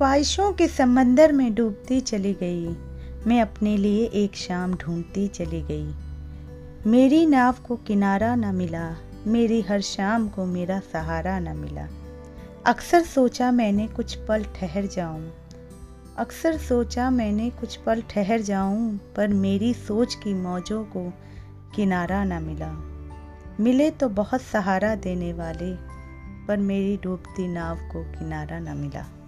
ख्वाहिशों के समंदर में डूबती चली गई। मैं अपने लिए एक शाम ढूंढती चली गई। मेरी नाव को किनारा न मिला, मेरी हर शाम को मेरा सहारा न मिला। अक्सर सोचा मैंने कुछ पल ठहर जाऊँ। अक्सर सोचा मैंने कुछ पल ठहर जाऊँ, पर मेरी सोच की मौजों को किनारा न मिला। मिले तो बहुत सहारा देने वाले, पर मेरी डूबती नाव को किनारा न मिला।